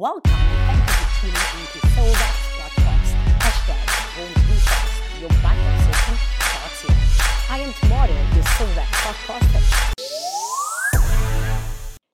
Welcome thank you for tuning. Hashtag Fast. Your bike session starts here. I am Tamara, your Silverback Podcast.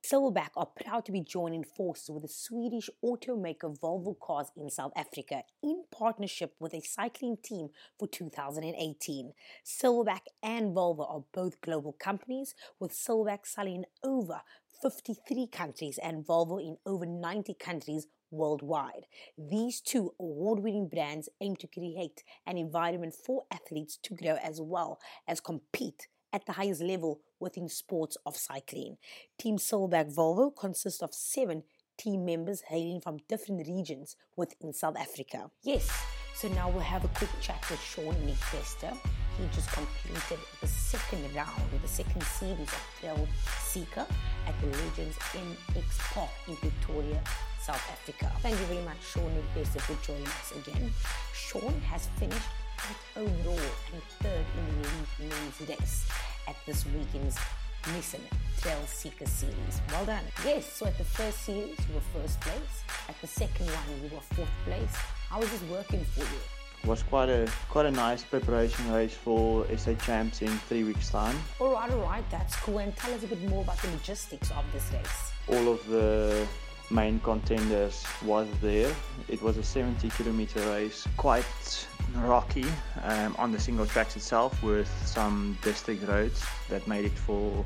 Silverback are proud to be joining forces with the Swedish automaker Volvo Cars in South Africa in partnership with a cycling team for 2018. Silverback and Volvo are both global companies, with Silverback selling over 53 countries and Volvo in over 90 countries worldwide. These two award winning brands aim to create an environment for athletes to grow as well as compete at the highest level within sports of cycling. Team Silverback Volvo consists of seven team members hailing from different regions within South Africa. Yes, so now we'll have a quick chat with Sean Nick Bester. He just completed the second round, the second series of Trail Seeker at the Legends MX Park in Pretoria, South Africa. Thank you very much, Sean Nick Bester, for joining us again. Sean has finished overall and third in the men's race this weekend's Nissan Trail Seeker series. Well done. Yes, so at the first series, you were first place. At the second one, you were fourth place. How is this working for you? It was quite a quite a nice preparation race for SA Champs in three weeks' time. All right, all right, that's cool. And tell us a bit more about the logistics of this race. All of the main contenders was there. It was a 70 kilometer race, quite rocky um, on the single tracks itself with some district roads that made it for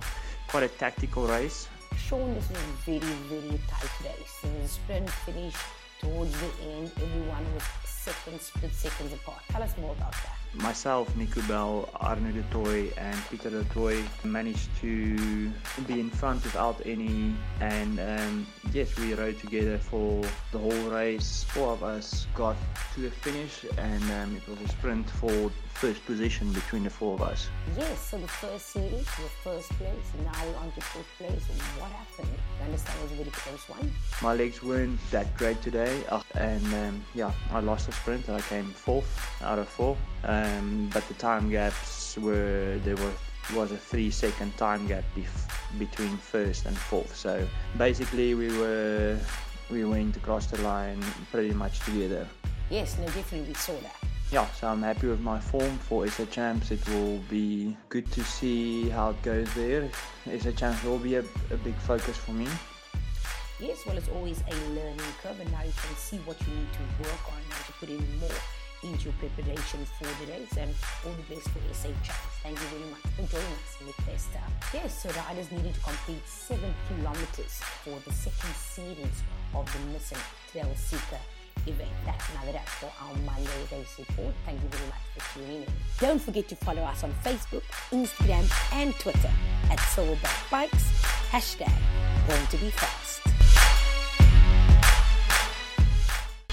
quite a tactical race. Sean, this was a very, very tight race. The sprint finish towards the end, everyone was seconds, split seconds apart. Tell us more about that. Myself, Nico Bell, Arno du Toit, and Pieter du Toit managed to be in front without any. And um, yes, we rode together for the whole race. Four of us got to the finish, and um, it was a sprint for first position between the four of us. Yes, so the first series, the first place, now we're on to fourth place. What happened? I understand it was a very close one. My legs weren't that great today, uh, and um, yeah, I lost the sprint. I came fourth out of four, um, but the time gaps were there were was a three second time gap bef- between first and fourth. So basically, we were we went across the line pretty much together. Yes, no, definitely we saw that yeah, so I'm happy with my form for SA Champs. It will be good to see how it goes there. SA Champs will be a, a big focus for me. Yes, well, it's always a learning curve, and now you can see what you need to work on and to put in more into preparation for the race. And all the best for SA Champs. Thank you very much for joining us, Nick Bester. Yes, so riders needed to complete seven kilometers for the second series of the Nissan Trail Seeker event. That's another wrap for our Monday race report. Thank you very much for tuning in. Don't forget to follow us on Facebook, Instagram, and Twitter at Silverback Bikes. Hashtag going to be Fast.